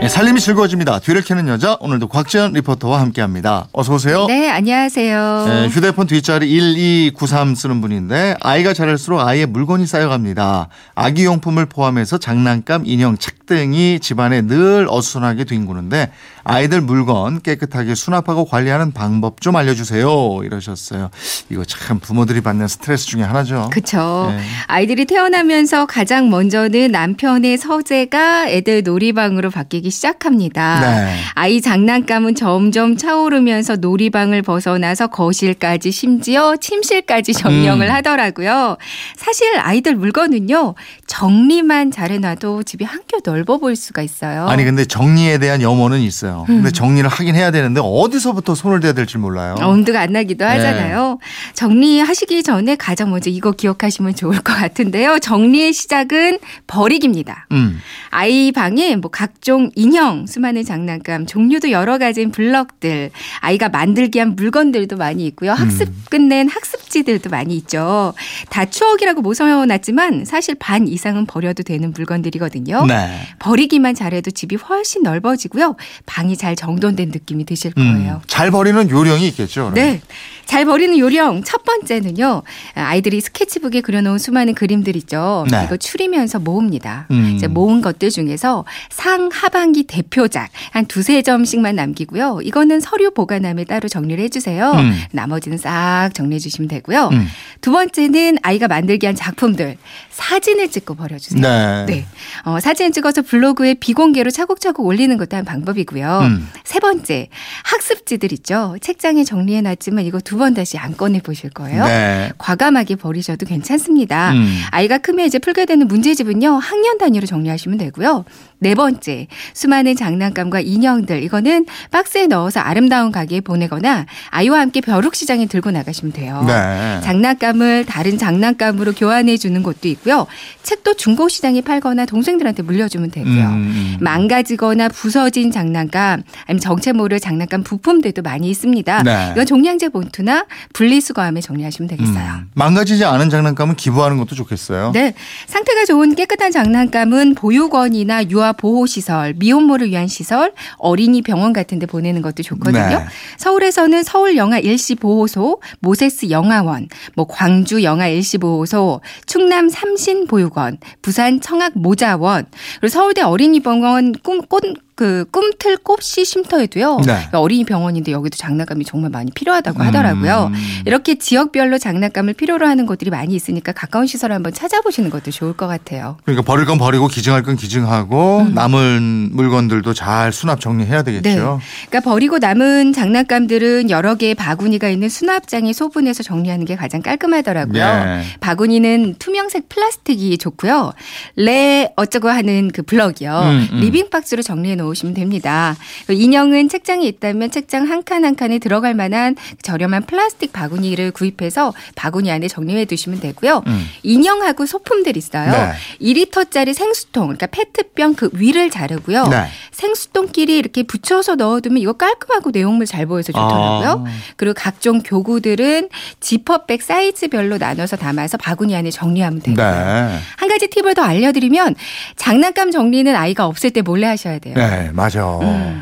네, 살림이 즐거워집니다. 뒤를 캐는 여자 오늘도 곽지연 리포터와 함께합니다. 어서 오세요. 네, 안녕하세요. 네, 휴대폰 뒷자리 1293 쓰는 분인데 아이가 자랄수록 아이의 물건이 쌓여갑니다. 아기 용품을 포함해서 장난감, 인형, 책 등이 집안에 늘 어수선하게 뒹구는데 아이들 물건 깨끗하게 수납하고 관리하는 방법 좀 알려주세요. 이러셨어요. 이거 참 부모들이 받는 스트레스 중에 하나죠. 그쵸. 네. 아이들이 태어나면서 가장 먼저는 남편의 서재가 애들 놀이방으로 바뀌기 시작합니다. 네. 아이 장난감은 점점 차오르면서 놀이방을 벗어나서 거실까지 심지어 침실까지 점령을 음. 하더라고요. 사실 아이들 물건은요, 정리만 잘해놔도 집이 한결 넓어 보일 수가 있어요. 아니 근데 정리에 대한 염원은 있어요. 근데 정리를 하긴 해야 되는데 어디서부터 손을 대야 될지 몰라요. 엄두가 안 나기도 네. 하잖아요. 정리하시기 전에 가장 먼저 이거 기억하시면 좋을 것 같은데요. 정리의 시작은 버리기입니다. 음. 아이 방에 뭐 각종 인형, 수많은 장난감, 종류도 여러 가지인 블럭들, 아이가 만들기 한 물건들도 많이 있고요. 학습 음. 끝낸 학습지들도 많이 있죠. 다 추억이라고 모셔놨지만 사실 반 이상은 버려도 되는 물건들이거든요. 네. 버리기만 잘해도 집이 훨씬 넓어지고요. 방이 잘 정돈된 느낌이 드실 음. 거예요. 잘 버리는 요령이 있겠죠. 그러면. 네. 잘 버리는 요령 첫 번째는요. 아이들이 스케치북에 그려놓은 수많은 그림들 있죠. 네. 이거 추리면서 모읍니다. 음. 이제 모은 것들 중에서 상 하반기 대표작 한 두세 점씩만 남기고요. 이거는 서류 보관함에 따로 정리를 해주세요. 음. 나머지는 싹 정리해 주시면 되고요. 음. 두 번째는 아이가 만들기 한 작품들 사진을 찍고 버려주세요. 네. 네. 어, 사진 찍어서 블로그에 비공개로 차곡차곡 올리는 것도 한 방법이고요. 음. 세 번째, 학습지들 있죠. 책장에 정리해놨지만 이거 두번 다시 안 꺼내 보실 거예요. 네. 과감하게 버리셔도 괜찮습니다. 음. 아이가 크면 이제 풀게 되는 문제집은요, 학년 단위로 정리하시면 되고요. 네 번째, 수많은 장난감과 인형들, 이거는 박스에 넣어서 아름다운 가게에 보내거나 아이와 함께 벼룩시장에 들고 나가시면 돼요. 네. 장난감을 다른 장난감으로 교환해 주는 곳도 있고요. 책도 중고시장에 팔거나 동생들한테 물려주면 되고요. 음. 망가지거나 부서진 장난감, 아니면 정체 모를 장난감 부품들도 많이 있습니다. 네. 이건 종량제 봉투 나 분리수거함에 정리하시면 되겠어요. 음. 망가지지 않은 장난감은 기부하는 것도 좋겠어요. 네. 상태가 좋은 깨끗한 장난감은 보육원이나 유아 보호 시설, 미혼모를 위한 시설, 어린이 병원 같은 데 보내는 것도 좋거든요. 네. 서울에서는 서울영아 일시 보호소, 모세스 영아원, 뭐 광주 영아 일시 보호소, 충남 삼신 보육원, 부산 청학 모자원, 그리고 서울대 어린이 병원 꿈, 꽃, 그 꿈틀 꼽시 쉼터에도요. 네. 어린이 병원인데 여기도 장난감이 정말 많이 필요하다고 하더라고요. 음. 이렇게 지역별로 장난감을 필요로 하는 곳들이 많이 있으니까 가까운 시설을 한번 찾아보시는 것도 좋을 것 같아요. 그러니까 버릴 건 버리고 기증할 건 기증하고 남은 물건들도 잘 수납 정리해야 되겠죠. 네. 그러니까 버리고 남은 장난감들은 여러 개의 바구니가 있는 수납장에 소분해서 정리하는 게 가장 깔끔하더라고요. 예. 바구니는 투명색 플라스틱이 좋고요. 레 어쩌고 하는 그 블럭이요. 음, 음. living 박스로 정리해 놓 으시면 됩니다. 인형은 책장에 있다면 책장 한 칸 한 칸에 들어갈 만한 저렴한 플라스틱 바구니를 구입해서 바구니 안에 정리해 두시면 되고요. 음. 인형하고 소품들 있어요. 네. 2리터짜리 생수통, 그러니까 페트병 그 위를 자르고요. 네. 생수통끼리 이렇게 붙여서 넣어두면 이거 깔끔하고 내용물 잘 보여서 좋더라고요. 아. 그리고 각종 교구들은 지퍼백 사이즈별로 나눠서 담아서 바구니 안에 정리하면 되고요. 네. 한 가지 팁을 더 알려드리면 장난감 정리는 아이가 없을 때 몰래 하셔야 돼요. 네, 맞아.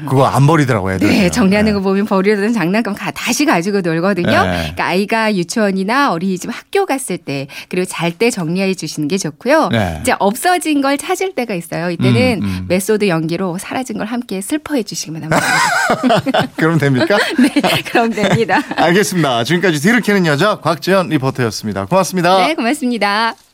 그거 안 버리더라고 애들. 음. 네, 정리하는 거 보면 버리던 장난감 가, 다시 가지고 놀거든요. 네. 그러니까 아이가 유치원이나 어린이집 학교 갔을 때 그리고 잘 때 정리해 주시는 게 좋고요. 네. 이제 없어진 걸 찾을 때가 있어요. 이때는 음, 음. method 연기로 사라 진 걸 함께 슬퍼해 주시기만 하면 됩니다. 그럼 됩니까? 네, 그럼 됩니다. 알겠습니다. 지금까지 뒤를 캐는 여자 곽지연 리포터였습니다. 고맙습니다. 네, 고맙습니다.